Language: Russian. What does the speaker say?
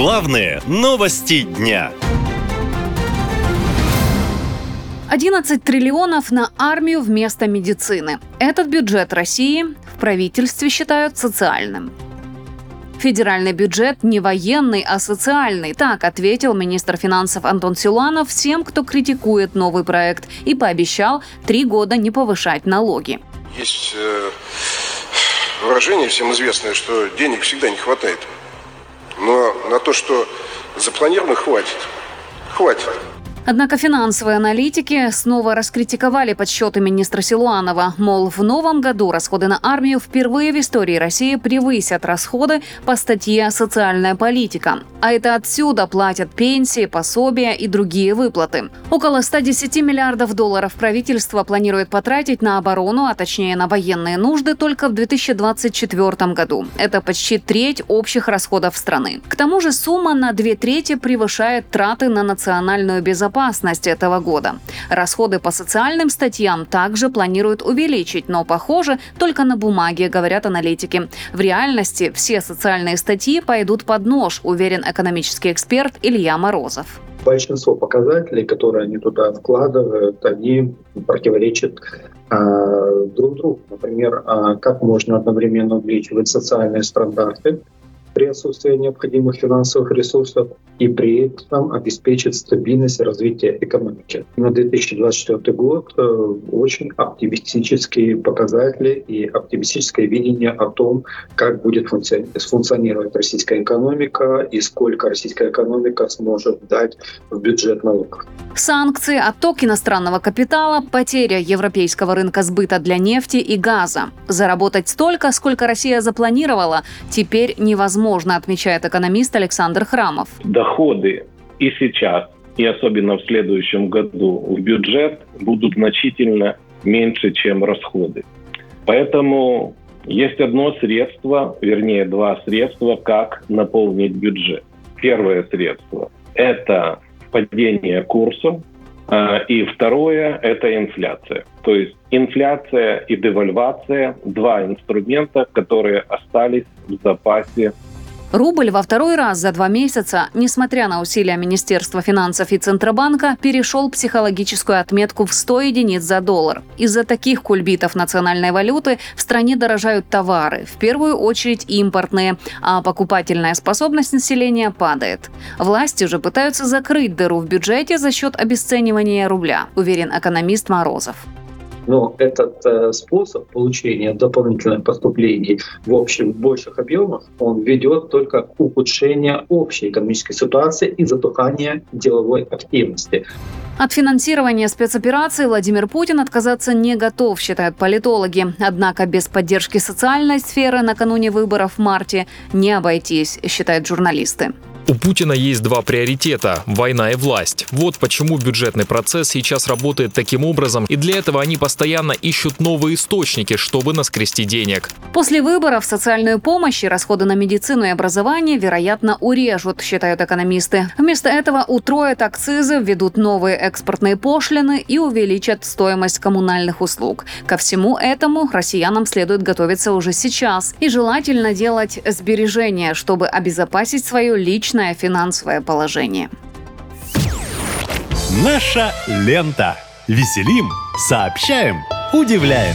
Главные новости дня. 11 триллионов на армию вместо медицины. Этот бюджет России в правительстве считают социальным. Федеральный бюджет не военный, а социальный. Так ответил министр финансов Антон Силуанов всем, кто критикует новый проект, и пообещал три года не повышать налоги. Есть э, выражение всем известное, что денег всегда не хватает. Но на то, что запланировано, хватит. Хватит. Однако финансовые аналитики снова раскритиковали подсчеты министра Силуанова. Мол, в новом году расходы на армию впервые в истории России превысят расходы по статье «Социальная политика». А это отсюда платят пенсии, пособия и другие выплаты. Около 110 миллиардов долларов правительство планирует потратить на оборону, а точнее на военные нужды только в 2024 году. Это почти треть общих расходов страны. К тому же сумма на две трети превышает траты на национальную безопасность безопасность этого года. Расходы по социальным статьям также планируют увеличить, но, похоже, только на бумаге, говорят аналитики. В реальности все социальные статьи пойдут под нож, уверен экономический эксперт Илья Морозов большинство показателей, которые они туда вкладывают, они противоречат э, друг другу. Например, э, как можно одновременно увеличивать социальные стандарты, при отсутствии необходимых финансовых ресурсов и при этом обеспечит стабильность развития экономики. На 2024 год э, очень оптимистические показатели и оптимистическое видение о том, как будет функционировать российская экономика и сколько российская экономика сможет дать в бюджет налогов. Санкции, отток иностранного капитала, потеря европейского рынка сбыта для нефти и газа. Заработать столько, сколько Россия запланировала, теперь невозможно, отмечает экономист Александр Храмов. Доходы и сейчас, и особенно в следующем году в бюджет будут значительно меньше, чем расходы. Поэтому есть одно средство, вернее два средства, как наполнить бюджет. Первое средство – это падение курса, а, и второе – это инфляция. То есть инфляция и девальвация – два инструмента, которые остались в запасе Рубль во второй раз за два месяца, несмотря на усилия Министерства финансов и Центробанка, перешел психологическую отметку в 100 единиц за доллар. Из-за таких кульбитов национальной валюты в стране дорожают товары, в первую очередь импортные, а покупательная способность населения падает. Власти же пытаются закрыть дыру в бюджете за счет обесценивания рубля, уверен экономист Морозов. Но этот э, способ получения дополнительных поступлений в общем больших объемах, он ведет только к ухудшению общей экономической ситуации и затуханию деловой активности. От финансирования спецоперации Владимир Путин отказаться не готов, считают политологи. Однако без поддержки социальной сферы накануне выборов в марте не обойтись, считают журналисты. У Путина есть два приоритета – война и власть. Вот почему бюджетный процесс сейчас работает таким образом, и для этого они постоянно ищут новые источники, чтобы наскрести денег. После выборов социальную помощь и расходы на медицину и образование, вероятно, урежут, считают экономисты. Вместо этого утроят акцизы, введут новые экспортные пошлины и увеличат стоимость коммунальных услуг. Ко всему этому россиянам следует готовиться уже сейчас и желательно делать сбережения, чтобы обезопасить свое личное личное финансовое положение. Наша лента. Веселим, сообщаем, удивляем.